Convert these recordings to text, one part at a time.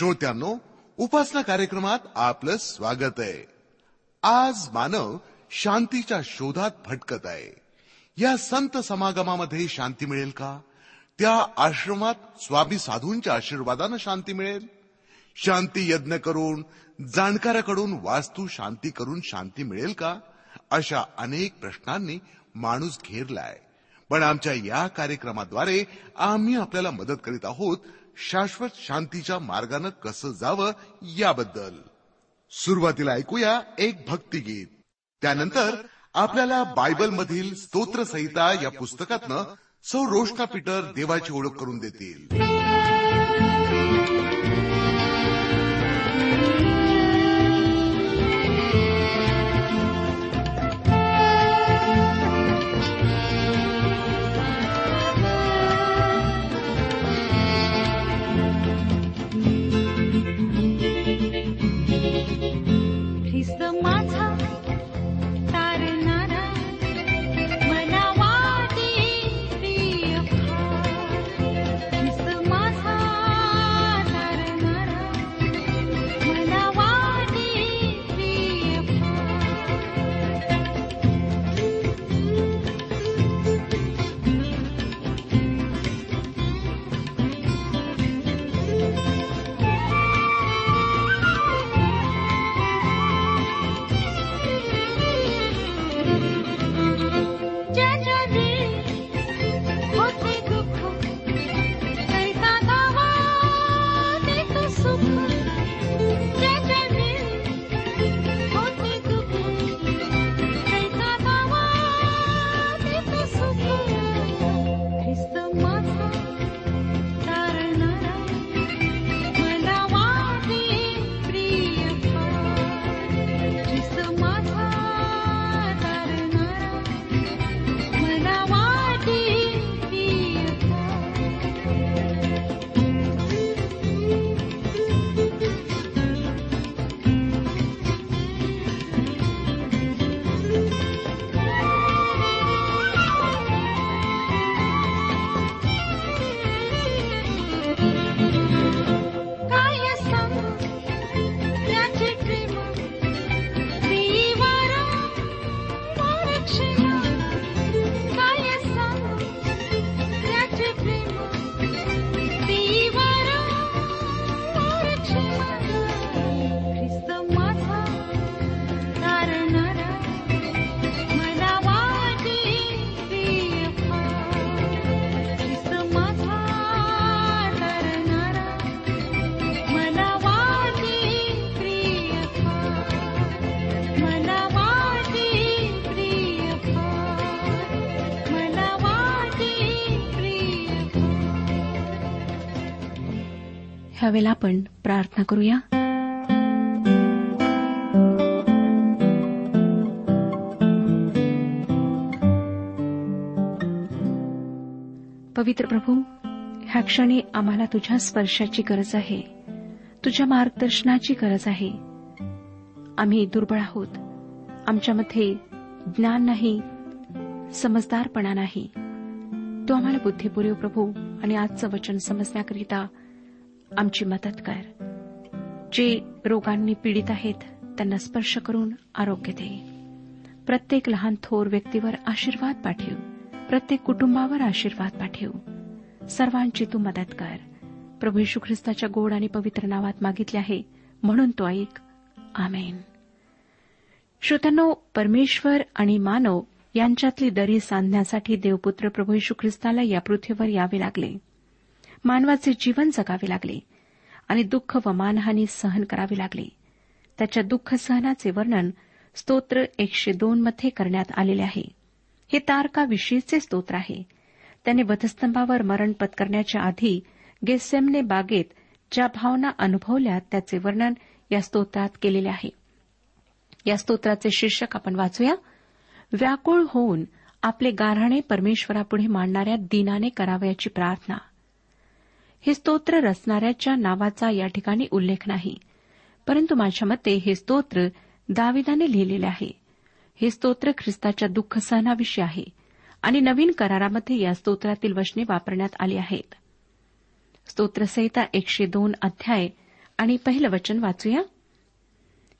श्रोत्यांनो उपासना कार्यक्रमात आपलं स्वागत आहे. आज मानव शांतीच्या शोधात भटकत आहे. या संत समागमामध्ये शांती मिळेल का? त्या आश्रमात स्वामी साधूंच्या आशीर्वादानं शांती मिळेल? शांती यज्ञ करून जाणकाराकडून वास्तू शांती करून शांती मिळेल का? अशा अनेक प्रश्नांनी माणूस घेरलाय. पण आमच्या या कार्यक्रमाद्वारे आम्ही आपल्याला मदत करीत आहोत शाश्वत शांतीच्या मार्गानं कसं जावं याबद्दल. सुरुवातीला ऐकूया एक भक्तिगीत. त्यानंतर आपल्याला बायबल मधील स्तोत्रसहिता या पुस्तकातनं सौ रोष्टा पीटर देवाची ओळख करून देतील. ह्यावेळेला आपण प्रार्थना करूया. पवित्र प्रभू ह्या क्षणी आम्हाला तुझ्या स्पर्शाची गरज आहे. तुझ्या मार्गदर्शनाची गरज आहे. आम्ही दुर्बळ आहोत. आमच्यामध्ये ज्ञान नाही समजदारपणा नाही. तू आम्हाला बुद्धिपूर्व प्रभू आणि आजचं वचन समजण्याकरिता आमची मदत कर. जे रोगांनी पीडित आहेत त्यांना स्पर्श करून आरोग्य दे. प्रत्येक लहान थोर व्यक्तीवर आशीर्वाद पाठव. प्रत्येक कुटुंबावर आशीर्वाद पाठव. सर्वांची तू मदत कर. प्रभू यशू ख्रिस्ताच्या गोड आणि पवित्र नावात मागितले आहे म्हणून तो ऐक. आमेन. श्रोत्यानो परमेश्वर आणि मानव यांच्यातली दरी सांधण्यासाठी देवपुत्र प्रभू यशू ख्रिस्ताला या पृथ्वीवर यावे लागले. मानवाचे जीवन जगावे लागले आणि दुःख व मानहानी सहन करावी लागली. त्याच्या दुःख सहनाचे वर्णन स्तोत्र एकशे दोन मध्ये करण्यात आलेले आहे. हे तारकाविषयीचे स्तोत्र आहे. त्याने वधस्तंभावर मरण पत्करण्याच्या आधी गेसेमने बागेत ज्या भावना अनुभवल्या त्याचे वर्णन या स्तोत्रात केलेले आहे. या स्तोत्राचे शीर्षक आपण वाचूया. व्याकुळ होऊन आपले गाऱ्हाणे परमेश्वरापुढे मांडणाऱ्या दिनाने करावयाची प्रार्थना. हे स्तोत्र रचणाऱ्याच्या नावाचा या ठिकाणी उल्लेख नाही. परंतु माझ्या मते हे स्तोत्र दाविदाने लिहिलेले आहे. हे स्तोत्र ख्रिस्ताच्या दुःख सहनाविषयी आहे आणि नवीन करारामध्ये या स्तोत्रातील वचने वापरण्यात आली आहेत. स्तोत्रसहिता एकशे दोन अध्याय आणि पहिलं वचन वाचूया.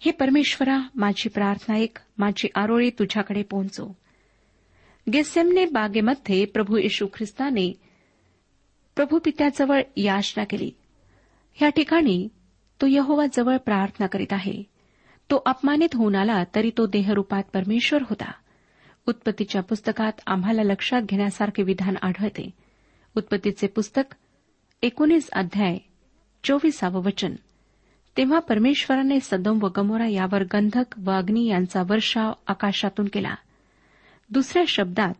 हे परमेश्वरा माझी प्रार्थना एक माझी आरोळी तुझ्याकडे पोहोचो. गेसेमने बागेमध्ये प्रभू येशू ख्रिस्ताने प्रभू पित्याजवळ याचना केली. ह्या ठिकाणी तो यहोवाजवळ प्रार्थना करीत आहे. तो अपमानित होऊन आला तरी तो देहरूपात परमेश्वर होता. उत्पत्तीच्या पुस्तकात आम्हाला लक्षात घेण्यासारखे विधान आढळते. उत्पत्तीचे पुस्तक एकोणीस अध्याय चोवीसावं वचन. तेव्हा परमेश्वराने सदम व गमोरा यावर गंधक व अग्नी यांचा वर्षाव आकाशातून केला. दुसऱ्या शब्दात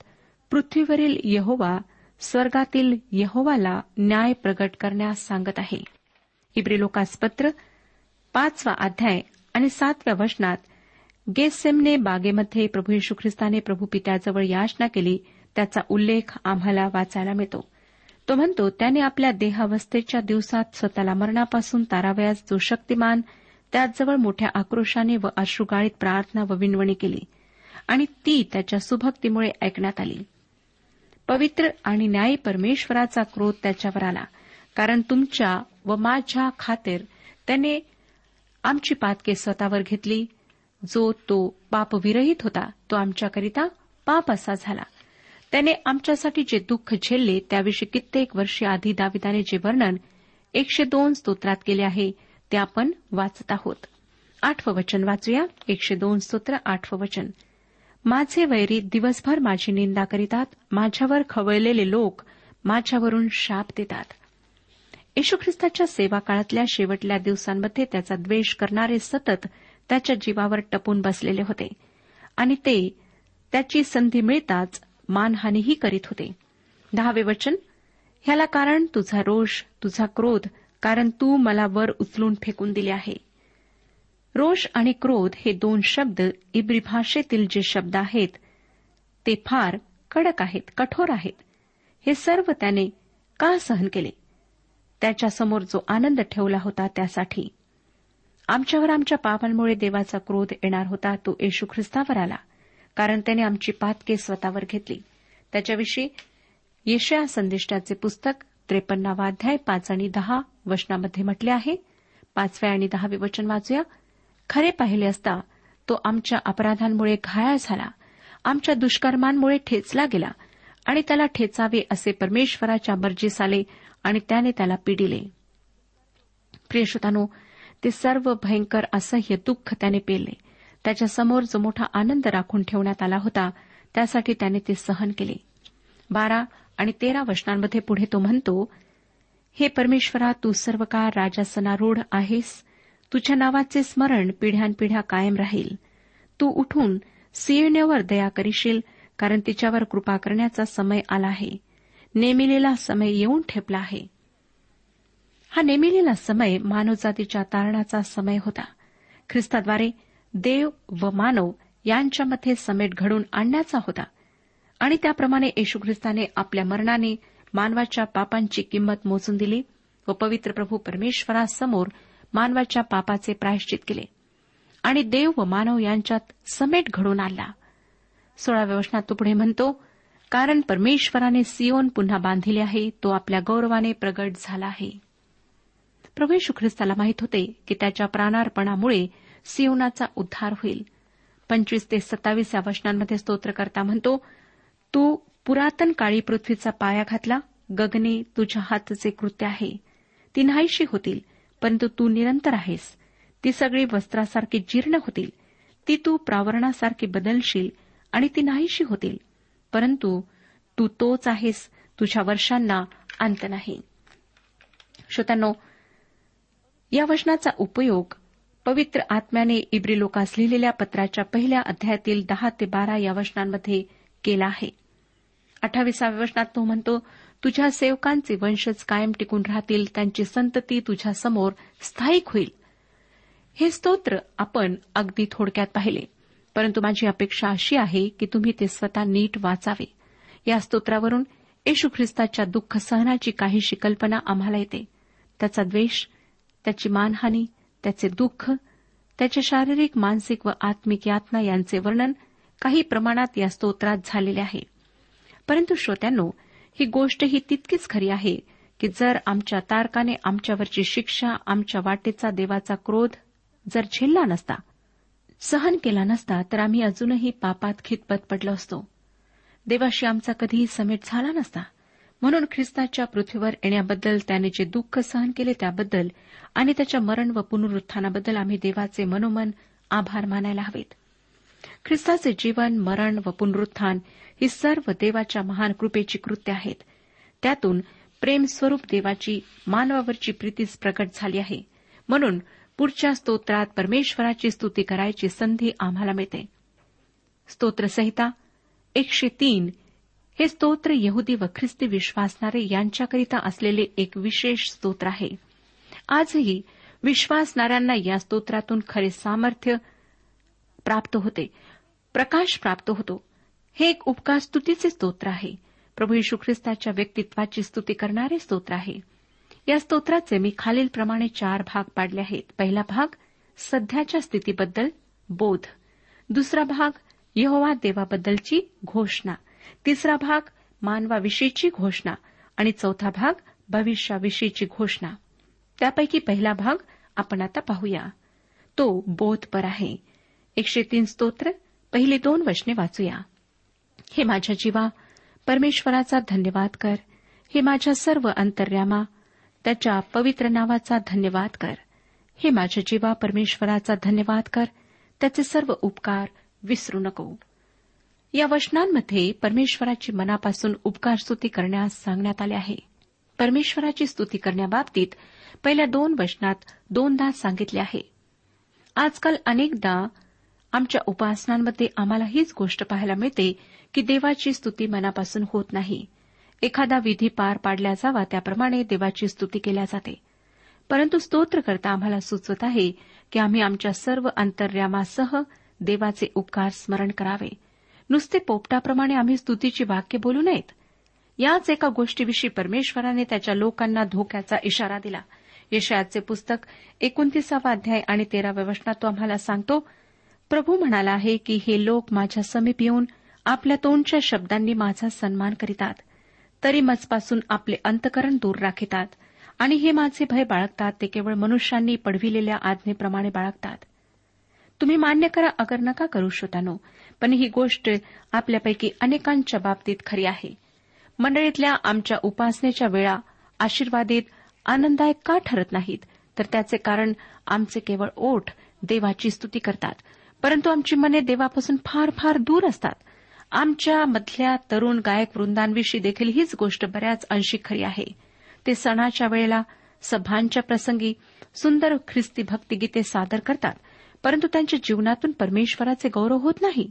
पृथ्वीवरील यहोवा स्वर्गातील यहोवाला न्याय प्रगट करण्यास सांगत आहे. इब्री लोकासपत्र पाचवा अध्याय आणि सातव्या वचनात गेसेमने बागेमध्ये प्रभू येशू ख्रिस्ताने प्रभू पित्याजवळ याचना केली त्याचा उल्लेख आम्हाला वाचायला मिळतो. तो म्हणतो त्याने आपल्या देहावस्थेच्या दिवसात स्वतःला मरणापासून तारावयास जो शक्तिमान त्याचजवळ मोठ्या आक्रोशाने व अश्रुगाळीत प्रार्थना व विनवणी केली आणि ती त्याच्या सुभक्तीमुळे ऐकण्यात आली. पवित्र आणि न्यायी परमेश्वराचा क्रोध त्याच्यावर आला. कारण तुमच्या व माझ्या खातीर त्याने आमची पातके स्वतःवर घेतली. जो तो पापविरहित होता तो आमच्याकरिता पाप असा झाला. त्याने आमच्यासाठी जे दुःख झेलले त्याविषयी कित्येक वर्षे आधी दाविदाने जे वर्णन एकशे दोन स्तोत्रात केले आहे ते आपण वाचत आहोत. आठवं वचन वाचूया. एकशे दोन स्तोत्र आठवं वचन. माझे वैरी दिवसभर माझी निंदा करीतात माझ्यावर खवळलेले लोक माझ्यावरून शाप देतात. येशू ख्रिस्ताच्या सेवा काळातल्या शेवटल्या दिवसांमध्ये त्याचा द्वेष करणारे सतत त्याच्या जीवावर टपून बसलेले होते. आणि ते त्याची संधी मिळताच मानहानीही करीत होते. दहावे वचन ह्याला कारण तुझा रोष तुझा क्रोध कारण तू मला वर उचलून फेकून दिले आहे. रोष आणि क्रोध हे दोन शब्द इब्री भाषेतील जे शब्द आहेत ते फार कडक आहेत कठोर आहेत. हे सर्व त्याने का सहन केले? त्याच्यासमोर जो आनंद ठेवला होता त्यासाठी. आमच्यावर आमच्या पापांमुळे देवाचा क्रोध येणार होता तो येशू ख्रिस्तावर आला कारण त्याने आमची पातके स्वतःवर घेतली. त्याच्याविषयी येशया संदेष्टाचे पुस्तक त्रेपन्नावाध्याय पाच आणि दहा वचनामध्ये म्हटले आहे. पाचव्या आणि दहावे वचन वाचूया. खरे पाहिले असता तो आमच्या अपराधांमुळे घायाळ झाला. आमच्या दुष्कर्मांमुळे ठेचला गेला आणि त्याला ठेचावे असे परमेश्वराच्या मर्जीस आले आणि त्याने त्याला पिडिले. प्रियश्रोतानो ते सर्व भयंकर असह्य दुःख त्याने पेले त्याच्यासमोर जो मोठा आनंद राखून ठेवण्यात आला होता त्यासाठी त्याने ते सहन केले. बारा आणि तेरा वचनांमध्ये पुढे तो म्हणतो हे परमेश्वरा तू सर्व काळ राजासनारूढ आहेस तुझ्या नावाचे स्मरण पिढ्यानपिढ्या कायम राहील. तू उठून सियनेवर दया करीशील कारण तिच्यावर कृपा करण्याचा समय आला आहे. नेमिलेला समय येऊन ठेपला आहे. हा नेमिलेला समय मानवजातीच्या तारणाचा समय होता. ख्रिस्ताद्वारे देव व मानव यांच्यामध्ये समेट घडून आणण्याचा होता. आणि त्याप्रमाणे येशू ख्रिस्ताने आपल्या मरणाने मानवाच्या पापांची किंमत मोजून दिली व पवित्र प्रभू परमेश्वरासमोर मानवाच्या पापाचे प्रायश्चित केले. आणि देव व मानव यांच्यात समेट घडून आणला. सोळाव्या वचनात तो पुढे म्हणतो कारण परमेश्वराने सियोन पुन्हा बांधिले आहे तो आपल्या गौरवाने प्रगट झाला आहे. प्रभू ख्रिस्ताला माहीत होते की त्याच्या प्राणार्पणामुळे सियोनाचा उद्धार होईल. पंचवीस ते सत्तावीस या वचनांमध्ये स्तोत्रकर्ता म्हणतो तू पुरातन काळी पृथ्वीचा पाया घातला गगने तुझ्या हातचे कृत्य आहे. ती नाहीशी होतील परंतु तू निरंतर आहेस. ती सगळी वस्त्रासारखी जीर्ण होतील. ती तू प्रावरणासारखी बदलशील आणि ती नाहीशी होतील. परंतु तू तोच आहेस. तुझ्या वर्षांना अंत नाही. श्रोत्यांनो या वचनाचा उपयोग पवित्र आत्म्याने इब्री लोकास लिहिलेल्या पत्राच्या पहिल्या अध्यायातील दहा ते बारा या वचनांमध्ये केला आहे. अठ्ठावीसाव्या वचनात तो म्हणतो तुझ्या सेवकांचे वंशज कायम टिकून राहतील त्यांची संतती तुझ्यासमोर स्थायिक होईल. हे स्तोत्र आपण अगदी थोडक्यात पाहिले परंतु माझी अपेक्षा अशी आहे की तुम्ही ते स्वतः नीट वाचावे. या स्तोत्रावरून येशू ख्रिस्ताच्या दुःख सहनाची काहीशी कल्पना आम्हाला येते. त्याचा द्वेष त्याची मानहानी त्याचे दुःख त्याचे शारीरिक मानसिक व आत्मिक यातना यांचे वर्णन काही प्रमाणात या स्तोत्रात झालेले आहे. परंतु श्रोत्यांनो ही गोष्ट ही तितकीच खरी आहे की जर आमच्या तारकाने आमच्यावरची शिक्षा आमच्या वाटेचा देवाचा क्रोध जर झेलला नसता सहन केला नसता तर आम्ही अजूनही पापात खितपत पडलो असतो. देवाशी आमचा कधीही समेट झाला नसता. म्हणून ख्रिस्ताच्या पृथ्वीवर येण्याबद्दल त्याने जे दुःख सहन केले त्याबद्दल आणि त्याच्या मरण व पुनरुत्थानाबद्दल आम्ही देवाचे मनोमन आभार मानायला हवेत. ख्रिस्ताचे जीवन मरण व पुनरुत्थान ही सर्व देवाच्या महान कृपेची कृत्य आहेत. त्यातून प्रेमस्वरूप देवाची मानवावरची प्रीतीच प्रकट झाली आहे. म्हणून पुढच्या स्तोत्रात परमेश्वराची स्तुती करायची संधी आम्हाला मिळते. स्तोत्रसहिता एकशे तीन. हे स्तोत्र यहुदी व ख्रिस्ती विश्वासणारे यांच्याकरिता असलेले एक विशेष स्तोत्र आहे. आजही विश्वासणाऱ्यांना या स्तोत्रातून खरे सामर्थ्य प्राप्त होते. प्रकाश प्राप्त होतो. हे एक उपकार स्तुतीचे स्तोत्र आहे. प्रभू यशू ख्रिस्ताच्या व्यक्तित्वाची स्तुती करणारे स्तोत्र आहे. या स्तोत्राचे मी खालीलप्रमाणे चार भाग पाडले आहेत. पहिला भाग सध्याच्या स्थितीबद्दल बोध. दुसरा भाग यहोवा देवाबद्दलची घोषणा. तिसरा भाग मानवाविषयीची घोषणा. आणि चौथा भाग भविष्याविषयीची घोषणा. त्यापैकी पहिला भाग आपण आता पाहूया. तो बोधपर आहे. एकशे तीन स्तोत्र पहिली दोन वचने वाचूया. हे माझ्या जीवा परमेश्वराचा धन्यवाद कर. हे माझ्या सर्व अंतर्यामा त्याच्या पवित्र नावाचा धन्यवाद कर. हे माझ्या जीवा परमेश्वराचा धन्यवाद कर. त्याचे सर्व उपकार विसरू नको. या वचनांमध्ये परमेश्वराची मनापासून उपकार स्तुती करण्यास सांगण्यात आले आहे. परमेश्वराची स्तुती करण्याबाबतीत पहिल्या दोन वचनात दोनदा सांगितले आहे. आजकाल अनेकदा आमच्या उपासनांमध्ये आम्हाला हीच गोष्ट पाहायला मिळते की देवाची स्तुती मनापासून होत नाही. एखादा विधी पार पाडल्या जावा त्याप्रमाणे देवाची स्तुती केल्या जाते. परंतु स्तोत्रकर्ता आम्हाला सुचवत आहे की आम्ही आमच्या सर्व अंतर्यामासह देवाचे उपकार स्मरण करावे. नुसते पोपटाप्रमाणे आम्ही स्तुतीची वाक्य बोलू नयेत? याच एका गोष्टीविषयी परमेश्वराने त्याच्या लोकांना धोक्याचा इशारा दिला. यशयाचे पुस्तक एकोणतीसावा अध्याय आणि तेराव्या वचनात तो आम्हाला सांगतो प्रभू म्हणाला आहे की हे लोक माझ्या समीप येऊन आपल्या तोंडच्या शब्दांनी माझा सन्मान करीतात. तरी मजपासून आपले अंतकरण दूर राखितात. आणि हे माझे भय बाळगतात ते केवळ मनुष्यांनी पडविलेल्या आज्ञेप्रमाणे बाळगतात. तुम्ही मान्य करा अगर नका करू श्रोतानो पण ही गोष्ट आपल्यापैकी अनेकांच्या बाबतीत खरी आहे. मंडळीतल्या आमच्या उपासनेच्या वेळा आशीर्वादित आनंददायक का ठरत नाहीत? तर त्याचे कारण आमचे केवळ ओठ देवाची स्तुती करतात. परंतु आमची मने देवापासून फार फार दूर असतात. आमच्या मधल्या तरुण गायक वृंदांविषयी देखील हीच गोष्ट बऱ्याच अंशी खरी आहे. ते सणाच्या वेळेला सभांच्या प्रसंगी सुंदर ख्रिस्ती भक्तिगीते सादर करतात परंतु त्यांच्या जीवनातून परमेश्वराचे गौरव होत नाही.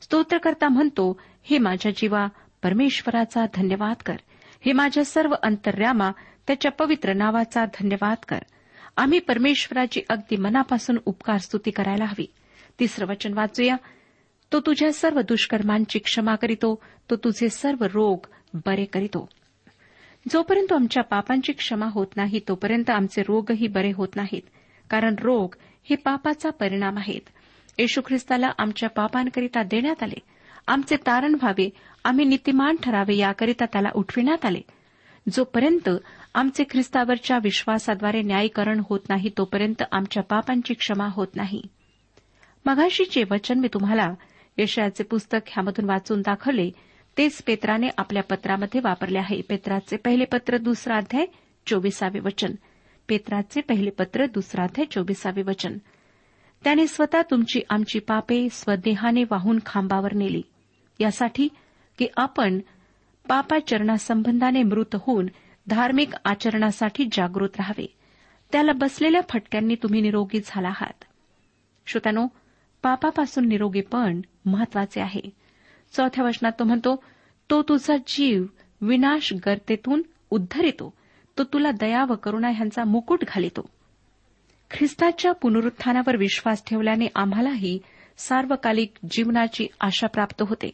स्तोत्रकर्ता म्हणतो हे माझ्या जीवा परमेश्वराचा धन्यवाद कर. हे माझ्या सर्व अंतर्यामा त्याच्या पवित्र नावाचा धन्यवाद कर. आम्ही परमेश्वराची अगदी मनापासून उपकार स्तुती करायला हवी. तिसरं वचन वाचूया. तो तुझ्या सर्व दुष्कर्मांची क्षमा करीतो तो तुझे सर्व रोग बरे करीतो. जोपर्यंत आमच्या पापांची क्षमा होत नाही तोपर्यंत आमचे रोगही बरे होत नाहीत कारण रोग हे पापाचा परिणाम आहेत. येशू ख्रिस्ताला आमच्या पापांकरिता देण्यात आले. आमचे तारण व्हावे आम्ही नीतिमान ठरावे याकरिता त्याला उठविण्यात आले. जोपर्यंत आमचे ख्रिस्तावरच्या विश्वासाद्वारे न्यायीकरण होत नाही तोपर्यंत आमच्या पापांची क्षमा होत नाही. मघाशीचे जे वचन मी तुम्हाला यशयाचे पुस्तक ह्यामधून वाचून दाखवले तेच पेत्राने आपल्या पत्रामध्ये वापरले आहे. पेत्राचे पहिले पत्र दुसरा अध्याय चोवीसावे वचन. पेत्राचे पहिले पत्र दुसरा अध्याय चोवीसावे वचन. त्याने स्वतः तुमची आमची पापे स्वदेहाने वाहून खांबावर नेली. यासाठी की आपण पापाचरणासंबंधाने मृत होऊन धार्मिक आचरणासाठी जागृत राहावे. त्याला बसलेल्या फटक्यांनी तुम्ही निरोगी झाला आहात. श्रोत्यानो पापापासून निरोगीपण महत्त्वाचे आहे. चौथ्या वचनात तो म्हणतो तो तुझा जीव विनाश गर्तेतून उद्धरितो. तो तुला दया व करुणा ह्यांचा मुकुट घालितो. ख्रिस्ताच्या पुनरुत्थानावर विश्वास ठेवल्याने आम्हालाही सार्वकालिक जीवनाची आशा प्राप्त होते.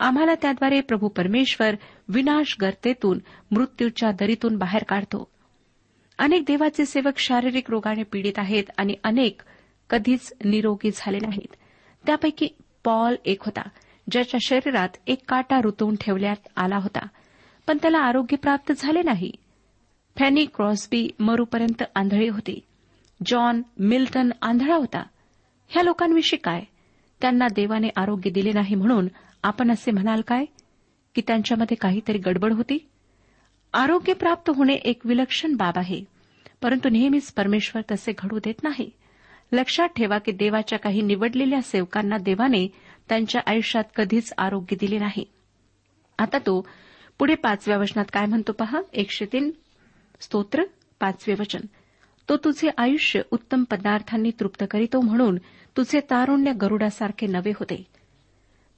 आम्हाला त्याद्वारे प्रभू परमेश्वर विनाश गर्तेतून मृत्यूच्या दरीतून बाहेर काढतो. अनेक देवाचे सेवक शारीरिक रोगाने पीडित आहेत आणि अनेक कधीच निरोगी झाले नाहीत. त्यापैकी पॉल एक होता ज्याच्या शरीरात एक काटा रुतवून ठेवण्यात आला होता. पण त्याला आरोग्य प्राप्त झाले नाही. फॅनी क्रॉस्बी मरूपर्यंत आंधळी होती. जॉन मिल्टन आंधळा होता. ह्या लोकांविषयी काय? त्यांना देवाने आरोग्य दिले नाही म्हणून आपण असे म्हणाल काय? की त्यांच्यामध्ये काहीतरी गडबड होती? आरोग्य प्राप्त होणे एक विलक्षण बाब आहे परंतु नेहमीच परमेश्वर तसे घडू देत नाही. लक्षात ठेवा की देवाच्या काही निवडलेल्या सेवकांना देवाने त्यांच्या आयुष्यात कधीच आरोग्य दिले नाही. आता तो पुढे पाचव्या वचनात काय म्हणतो पहा? एकशे तीन. स्तोत्र पाचवे वचन. तो तुझे आयुष्य उत्तम पदार्थांनी तृप्त करीतो म्हणून तुझे तारुण्य गरुडासारखे नवे होते.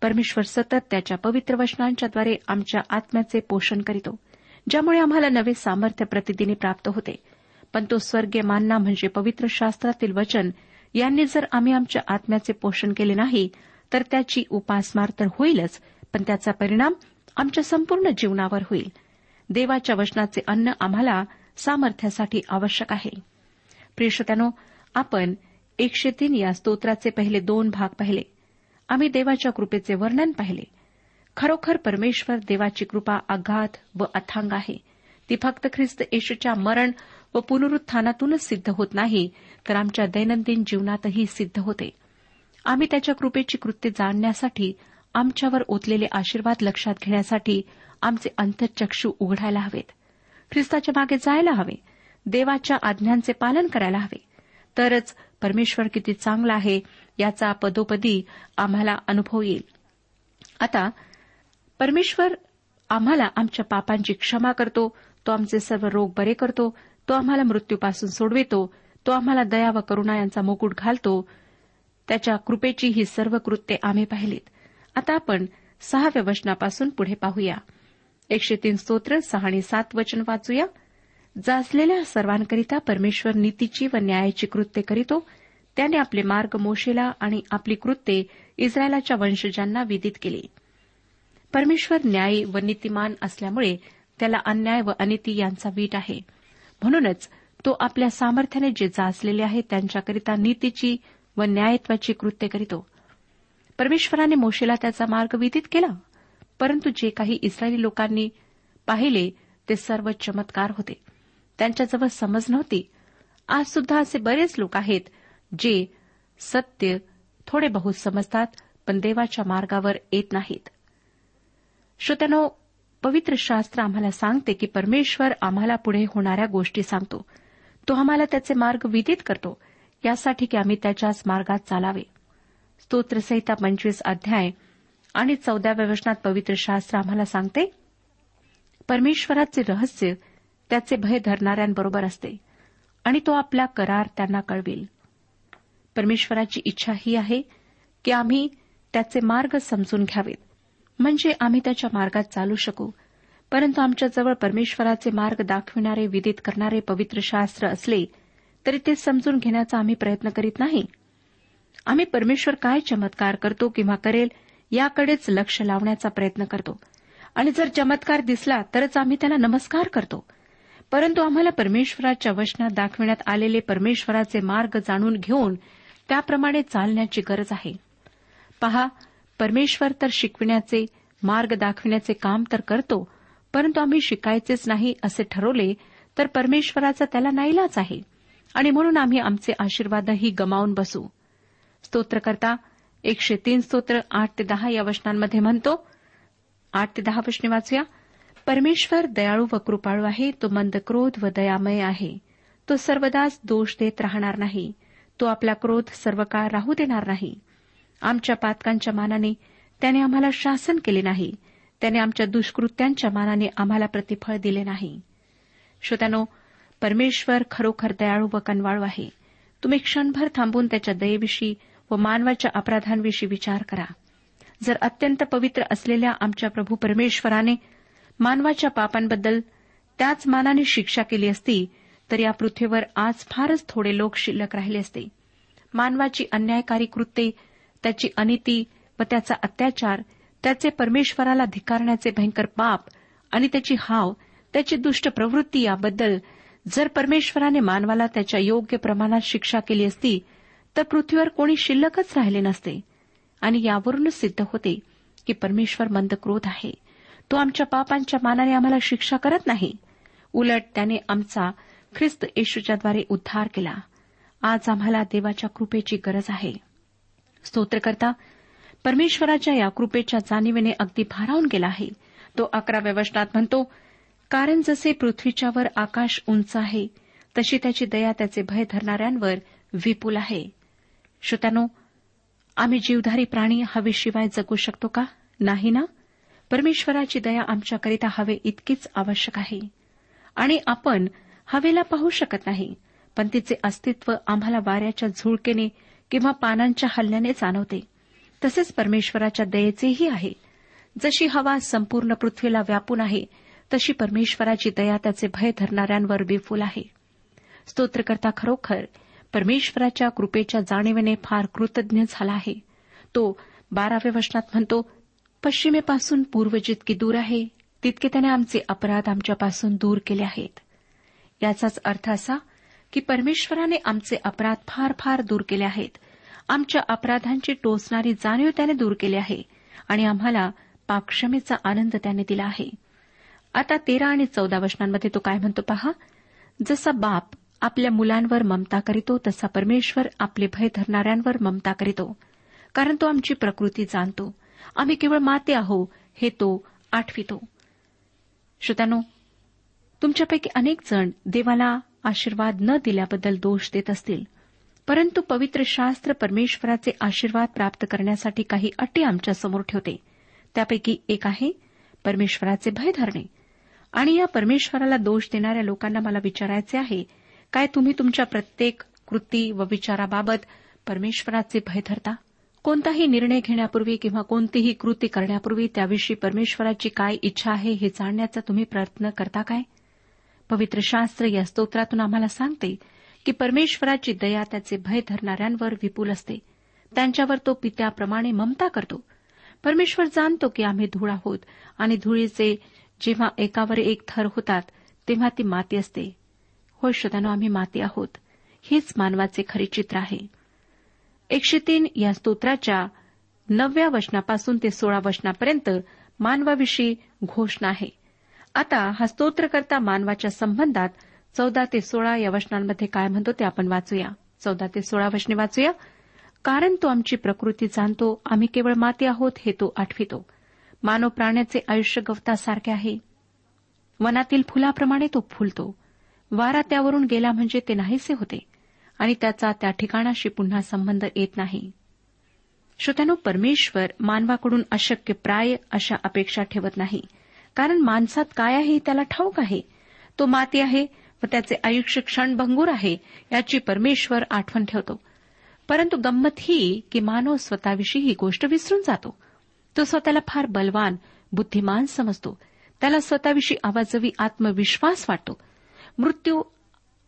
परमेश्वर सतत त्याच्या पवित्र वचनांच्याद्वारे आमच्या आत्म्याचे पोषण करीतो ज्यामुळे आम्हाला नवे सामर्थ्य प्रतिदिनी प्राप्त होते. पण तो स्वर्गीय मानना म्हणजे पवित्र शास्त्रातील वचन. यांनी जर आम्ही आमच्या आत्म्याचे पोषण केले नाही तर त्याची उपासमार तर होईलच पण त्याचा परिणाम आमच्या संपूर्ण जीवनावर होईल. देवाच्या वचनाचे अन्न आम्हाला सामर्थ्यासाठी आवश्यक आहे. प्रियश्रोत्यानो आपण एकशे तीन या स्तोत्राचे पहिले दोन भाग पाहिले. आम्ही देवाच्या कृपेचे वर्णन पाहिले. खरोखर परमेश्वर देवाची कृपा आघात व अथांग आहे. ती फक्त ख्रिस्त येशूच्या मरण व पुनरुत्थानातूनच सिद्ध होत नाही तर आमच्या दैनंदिन जीवनातही सिद्ध होते. आम्ही त्याच्या कृपेची कृत्य जाणण्यासाठी आमच्यावर ओतलेले आशीर्वाद लक्षात घेण्यासाठी आमचे अंतर्चक्षू उघडायला हवेत. ख्रिस्ताच्या मागे जायला हवे. देवाच्या आज्ञांचे पालन करायला हवे. तरच परमेश्वर किती चांगला आहे याचा पदोपदी आम्हाला अनुभव येईल. आता परमेश्वर आम्हाला आमच्या पापांची क्षमा करतो तो आमचे सर्व रोग बरे करतो तो आम्हाला मृत्यूपासून सोडवितो तो आम्हाला दया व करुणा यांचा मुकुट घालतो. त्याच्या कृपेची ही सर्व कृत्ये आम्ही पाहिलीत. आता आपण सहाव्या वचनापासून पुढे पाहूया. एकशे तीन स्तोत्र सहा आणि सात वचन वाचूया. जाचलेल्या सर्वांकरिता परमेश्वर नीतीची व न्यायाची कृत्ये करीतो. त्याने आपले मार्ग मोशेला आणि आपली कृत्ये इस्रायलाच्या वंशजांना विदित केली. परमेश्वर न्यायी व नीतिमान असल्यामुळे त्याला अन्याय व अनिती यांचा वीट आहे. म्हणूनच तो आपल्या सामर्थ्याने जे जाचलेले आहे त्यांच्याकरिता नीतीची व न्यायत्वाची कृत्य करीतो. परमेश्वराने मोशेला त्याचा मार्ग विदित केला परंतु जे काही इस्रायली लोकांनी पाहिले ते सर्व चमत्कार होते. त्यांच्याजवळ समज नव्हती. आज सुद्धा असे बरेच लोक आहेत जे सत्य थोडे बहुत समजतात पण देवाच्या मार्गावर येत नाहीत. श्रोत्यानो पवित्र शास्त्र आम्हाला सांगते की परमेश्वर आम्हाला पुढे होणाऱ्या गोष्टी सांगतो. तो आम्हाला त्याचे मार्ग विदित करतो. यासाठी की आम्ही त्याच्याच मार्गात चालावे. स्तोत्रसहिता पंचवीस अध्याय आणि चौदाव्या वचनात पवित्र शास्त्र आम्हाला सांगते परमेश्वराचे रहस्य त्याचे भय धरणाऱ्यांबरोबर असते आणि तो आपला करार त्यांना कळवेल. परमेश्वराची इच्छा ही आहे की आम्ही त्याचे मार्ग समजून घ्यावेत. म्हणजे आम्ही त्याच्या मार्गात चालू शकू. परंतु आमच्याजवळ परमेश्वराचे मार्ग दाखविणारे विदित करणारे पवित्र शास्त्र असले तरी ते समजून घेण्याचा आम्ही प्रयत्न करीत नाही. आम्ही परमेश्वर काय चमत्कार करतो किंवा करेल याकडेच लक्ष लावण्याचा प्रयत्न करतो. आणि जर चमत्कार दिसला तरच आम्ही त्याला नमस्कार करतो. परंतु आम्हाला परमेश्वराच्या वचनात दाखविण्यात आलेले परमेश्वराचे मार्ग जाणून घेऊन त्याप्रमाणे चालण्याची गरज आहे. पहा परमेश्वर तर शिकविण्याचे मार्ग दाखविण्याचे काम तर करतो परंतु आम्ही शिकायचेच नाही असे ठरवले तर परमेश्वराचा त्याला नाईलाच आहे. आणि म्हणून आम्ही आमचे आशीर्वादही गमावून बसू. स्तोत्रकर्ता एकशे तीन स्तोत्र आठ ते दहा या वचनांमध्ये म्हणतो आठ ते दहा वचने वाचूया. परमेश्वर दयाळू व कृपाळू आहे तो मंद क्रोध व दयामय आहे. तो सर्वदाच दोष देत राहणार नाही. तो आपला क्रोध सर्व काळ राहू देणार नाही. आमच्या पातकांच्या मानाने त्याने आम्हाला शासन केले नाही. त्याने आमच्या दुष्कृत्यांच्या मानाने आम्हाला प्रतिफळ दिले नाही. श्रोत्यानो परमेश्वर खरोखर दयाळू व कनवाळू आहे. तुम्ही क्षणभर थांबून त्याच्या दयेविषयी व मानवाच्या अपराधांविषयी विचार करा. जर अत्यंत पवित्र असलेल्या आमच्या प्रभू परमेश्वराने मानवाच्या पापांबद्दल त्याच मानाने शिक्षा केली असती तर या पृथ्वीवर आज फारच थोडे लोक शिल्लक राहिले असते. मानवाची अन्यायकारी कृत्ये त्याची अनिती व त्याचा अत्याचार त्याचे परमेश्वराला धिकारण्याचे भयंकर पाप आणि त्याची हाव त्याची दुष्ट प्रवृत्ती याबद्दल जर परमेश्वराने मानवाला त्याच्या योग्य प्रमाणात शिक्षा केली असती तर पृथ्वीवर कोणी शिल्लकच राहिले नसते आणि यावरूनच सिद्ध होते की परमेश्वर मंद क्रोध आहे. तो आमच्या पापांच्या मानाने आम्हाला शिक्षा करत नाही. उलट त्याने आमचा ख्रिस्त येशूच्याद्वारे उद्धार केला. आज आम्हाला देवाच्या कृपेची गरज आहे. स्तोत्रकर्ता परमेश्वराच्या या कृपेच्या जाणीवेने अगदी भारावून गेला आहे. तो अकराव्या वचनात म्हणतो कारण जसे पृथ्वीच्यावर आकाश उंच आहे तशी त्याची दया त्याचे भय धरणाऱ्यांवर विपुल आहे. श्रोत्यानो आम्ही जीवधारी प्राणी हवेशिवाय जगू शकतो का? नाही ना? परमेश्वराची दया आमच्याकरिता हवे इतकीच आवश्यक आहे. आणि आपण हवेला पाहू शकत नाही पण तिचे अस्तित्व आम्हाला वाऱ्याच्या झुळकेने किंवा पानांच्या हल्ल्याने जाणवते. तसेच परमेश्वराच्या दयेचेही आहे. जशी हवा संपूर्ण पृथ्वीला व्यापून आहे तशी परमेश्वराची दया त्याचे भय धरणाऱ्यांवर विफुल आहे. स्तोत्रकर्ता खरोखर परमेश्वराच्या कृपेच्या जाणीवेने फार कृतज्ञ झाला आहे. तो बाराव्या वचनात म्हणतो पश्चिमेपासून पूर्व जितकी दूर आहे तितके त्याने आमचे अपराध आमच्यापासून दूर केले आहेत. याचाच अर्थ असा की परमेश्वराने आमचे अपराध फार फार दूर केले आहेत. आमच्या अपराधांची टोचणारी जाणीव त्याने दूर केली आहे आणि आम्हाला पाक्षमेचा आनंद त्याने दिला आहे. आता तेरा आणि चौदा वचनांमध्ये तो काय म्हणतो पहा? जसा बाप आपल्या मुलांवर ममता करीतो तसा परमेश्वर आपले भय धरणाऱ्यांवर ममता करीतो. कारण तो आमची प्रकृती जाणतो. आम्ही केवळ माते आहो हे तो आठवितो. श्रोत्यानो तुमच्यापैकी अनेक जण देवाला आशीर्वाद न दिल्याबद्दल दोष देत असतील. परंतु पवित्र शास्त्र परमेश्वराचे आशीर्वाद प्राप्त करण्यासाठी काही अटी आमच्यासमोर ठेवते. त्यापैकी एक आहे परमेश्वराचे भय धरणे. आणि या परमेश्वराला दोष देणाऱ्या लोकांना मला विचारायचे आहे काय तुम्ही तुमच्या प्रत्येक कृती व विचाराबाबत परमेश्वराचे भय धरता? कोणताही निर्णय घेण्यापूर्वी किंवा कोणतीही कृती करण्यापूर्वी त्याविषयी परमेश्वराची काय इच्छा आहे हे जाणण्याचा तुम्ही प्रयत्न करता काय? पवित्र शास्त्र या स्तोत्रातून आम्हाला सांगते की परमेश्वराची दया त्याचे भय धरणाऱ्यांवर विपुल असते. त्यांच्यावर तो पित्याप्रमाणे ममता करतो. परमेश्वर जाणतो की आम्ही धूळ आहोत आणि धुळीचे जेव्हा एकावर एक थर होतात तेव्हा ती माती असते. होय श्रोतानो आम्ही माती आहोत. हेच मानवाचे खरे चित्र आहे. एकशे तीन या स्तोत्राच्या नवव्या वचनापासून ते सोळा वचनापर्यंत मानवाविषयी घोषणा आहे. आता हा स्तोत्रकर्ता मानवाच्या संबंधात चौदा ते सोळा या वचनांमध्ये काय म्हणतो ते आपण वाचूया. चौदा ते सोळा वचने वाचूया. कारण तो आमची प्रकृती जाणतो आम्ही केवळ माती आहोत हे तो आठवितो. मानव प्राण्याचे आयुष्य गवतासारखे आहे. वनातील फुलाप्रमाणे तो फुलतो. वारा त्यावरून गेला म्हणजे ते नाहीसे होते आणि त्याचा त्या ठिकाणाशी पुन्हा संबंध येत नाही. श्रोत्यानो परमेश्वर मानवाकडून अशक्य प्राय अशा अपेक्षा ठेवत नाही. कारण माणसात काय आहे त्याला ठाऊक आहे? तो माती आहे व त्याचे आयुष्य क्षणभंगूर आहे याची परमेश्वर आठवण ठेवतो. परंतु गंमत ही की मानव स्वतःविषयी ही गोष्ट विसरून जातो. तो स्वतःला फार बलवान बुद्धिमान समजतो. त्याला स्वतःविषयी आवाजवी आत्मविश्वास वाटतो. मृत्यू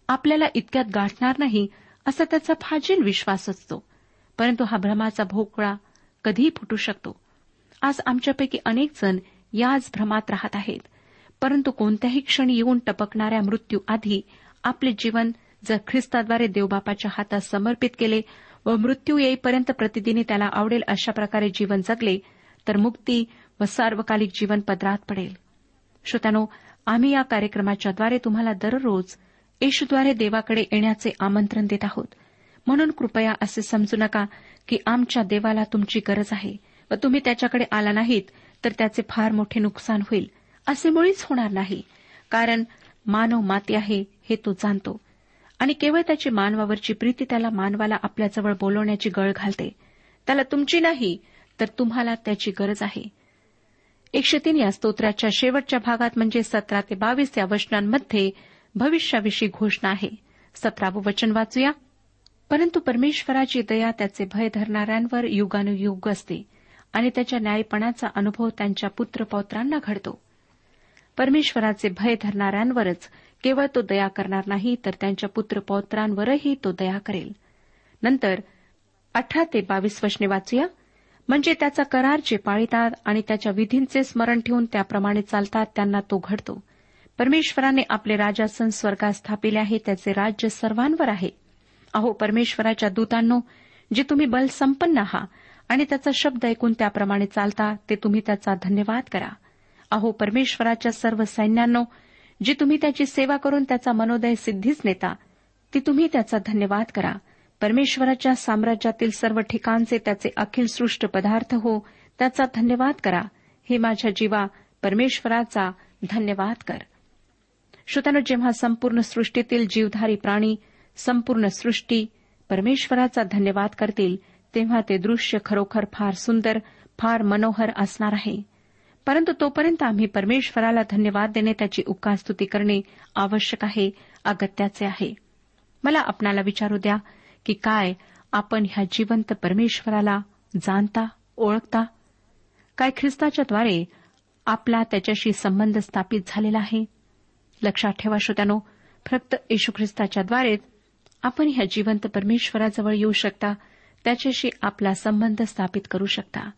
आपल्याला इतक्यात गाठणार नाही असा त्याचा फाजील विश्वास असतो. परंतु हा भ्रमाचा भोकळा कधीही फुटू शकतो. आज आमच्यापैकी अनेक जण याच भ्रमात राहत आहेत. परंतु कोणत्याही क्षणी येऊन टपकणाऱ्या मृत्यू आधी आपले जीवन जर ख्रिस्ताद्वारे देवबापाच्या हातात समर्पित केले व मृत्यू येईपर्यंत प्रतिदिनी त्याला आवडेल अशा प्रकारे जीवन जगले तर मुक्ती व सार्वकालिक जीवन पदरात पडेल. श्रोत्यानो आम्ही या कार्यक्रमाच्याद्वारे तुम्हाला दररोज येशूद्वारे देवाकडे येण्याचे आमंत्रण देत आहोत. म्हणून कृपया असे समजू नका की आमच्या देवाला तुमची गरज आहे व तुम्ही त्याच्याकडे आला नाहीत तर त्याचे फार मोठे नुकसान होईल. असे मुळीच होणार नाही. कारण मानव माती आहे हे तो जाणतो. आणि केवळ त्याची मानवावरची प्रीती त्याला मानवाला आपल्याजवळ बोलवण्याची गळ घालते. त्याला तुमची नाही तर तुम्हाला त्याची गरज आहे. एकशे तीन या स्तोत्राच्या शेवटच्या भागात म्हणजे सतरा ते बावीस या वचनांमध्ये भविष्याविषयी घोषणा आहे. सतरावं वचन वाचूया. परंतु परमेश्वराची दया त्याचे भय धरणाऱ्यांवर युगानुयुग असते आणि त्याच्या न्यायपणाचा अनुभव त्यांच्या पुत्रपौत्रांना घडतो. परमेश्वराचे भय धरणाऱ्यांवरच केवळ तो दया करणार नाही तर त्यांच्या पुत्रपौत्रांवरही तो दया करेल. नंतर अठरा ते बावीस वचने वाचूया. म्हणजे त्याचा करार जे पाळतात आणि त्याच्या विधींचे स्मरण ठेवून त्याप्रमाणे चालतात त्यांना तो घडतो. परमेश्वराने आपले राजासन स्वर्गात स्थापिले आहे त्याचे राज्य सर्वांवर आहे. अहो परमेश्वराच्या दूतांनो जे तुम्ही बलसंपन्न आहात आणि त्याचा शब्द ऐकून त्याप्रमाणे चालता ते तुम्ही त्याचा धन्यवाद करा. अहो परमेश्वराच्या सर्व सैन्यांनो जी तुम्ही त्याची सेवा करून त्याचा मनोदय सिद्धीच नेता ती तुम्ही त्याचा धन्यवाद करा. परमेश्वराच्या साम्राज्यातील सर्व ठिकाणचे त्याचे अखिल सृष्ट पदार्थ हो त्याचा धन्यवाद करा. हे माझ्या जीवा परमेश्वराचा धन्यवाद कर. श्रोतानो जेव्हा संपूर्ण सृष्टीतील जीवधारी प्राणी संपूर्ण सृष्टी परमेश्वराचा धन्यवाद करतील तेव्हा ते दृश्य खरोखर फार सुंदर फार मनोहर असणार आहे. परंतु तोपर्यंत आम्ही परमेश्वराला धन्यवाद देणे त्याची उपकारस्तुती करणे आवश्यक आहे अगत्याचे आहे. मला आपणाला विचारू द्या की काय आपण ह्या जिवंत परमेश्वराला जाणता ओळखता? काय ख्रिस्ताच्याद्वारे आपला त्याच्याशी संबंध स्थापित झालेला आहे? लक्षात ठेवा श्रोत्यानो फक्त येशू ख्रिस्ताच्याद्वारेच आपण ह्या जिवंत परमेश्वराजवळ येऊ शकता त्याच्याशी आपला संबंध स्थापित करू शकता.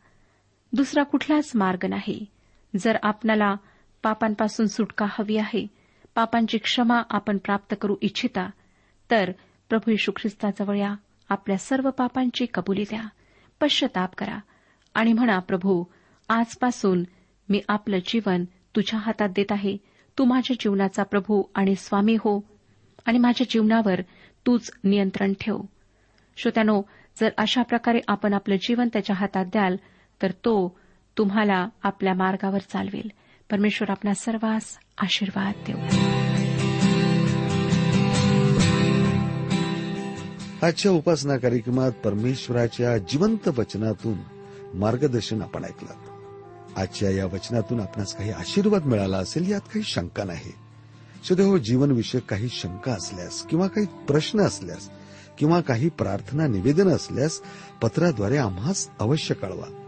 दुसरा कुठलाच मार्ग नाही. जर आपणाला पापांपासून सुटका हवी आहे पापांची क्षमा आपण प्राप्त करू इच्छिता तर प्रभू यशू ख्रिस्ताजवळ या आपल्या सर्व पापांची कबुली द्या पश्चाताप करा आणि म्हणा प्रभू आजपासून मी आपलं जीवन तुझ्या हातात देत आहे. तू माझ्या जीवनाचा प्रभू आणि स्वामी हो आणि माझ्या जीवनावर तूच नियंत्रण ठेव. श्रोत्यानो जर अशा प्रकारे आपण आपलं जीवन त्याच्या हातात द्याल तर तो तुम्हाला आपल्या मार्गावर चालवेल. परमेश्वर आपल्या सर्वांस आशीर्वाद देऊ. आजच्या उपासना कार्यक्रमात परमेश्वराच्या जिवंत वचनातून मार्गदर्शन आपण ऐकलं. आजच्या या वचनातून आपणास काही आशीर्वाद मिळाला असेल यात काही शंका नाही. सध्या हो जीवनविषयक काही शंका असल्यास किंवा काही प्रश्न असल्यास किंवा काही प्रार्थना निवेदन असल्यास पत्राद्वारे आम्हास अवश्य कळवा.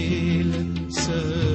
पुसेल सगळा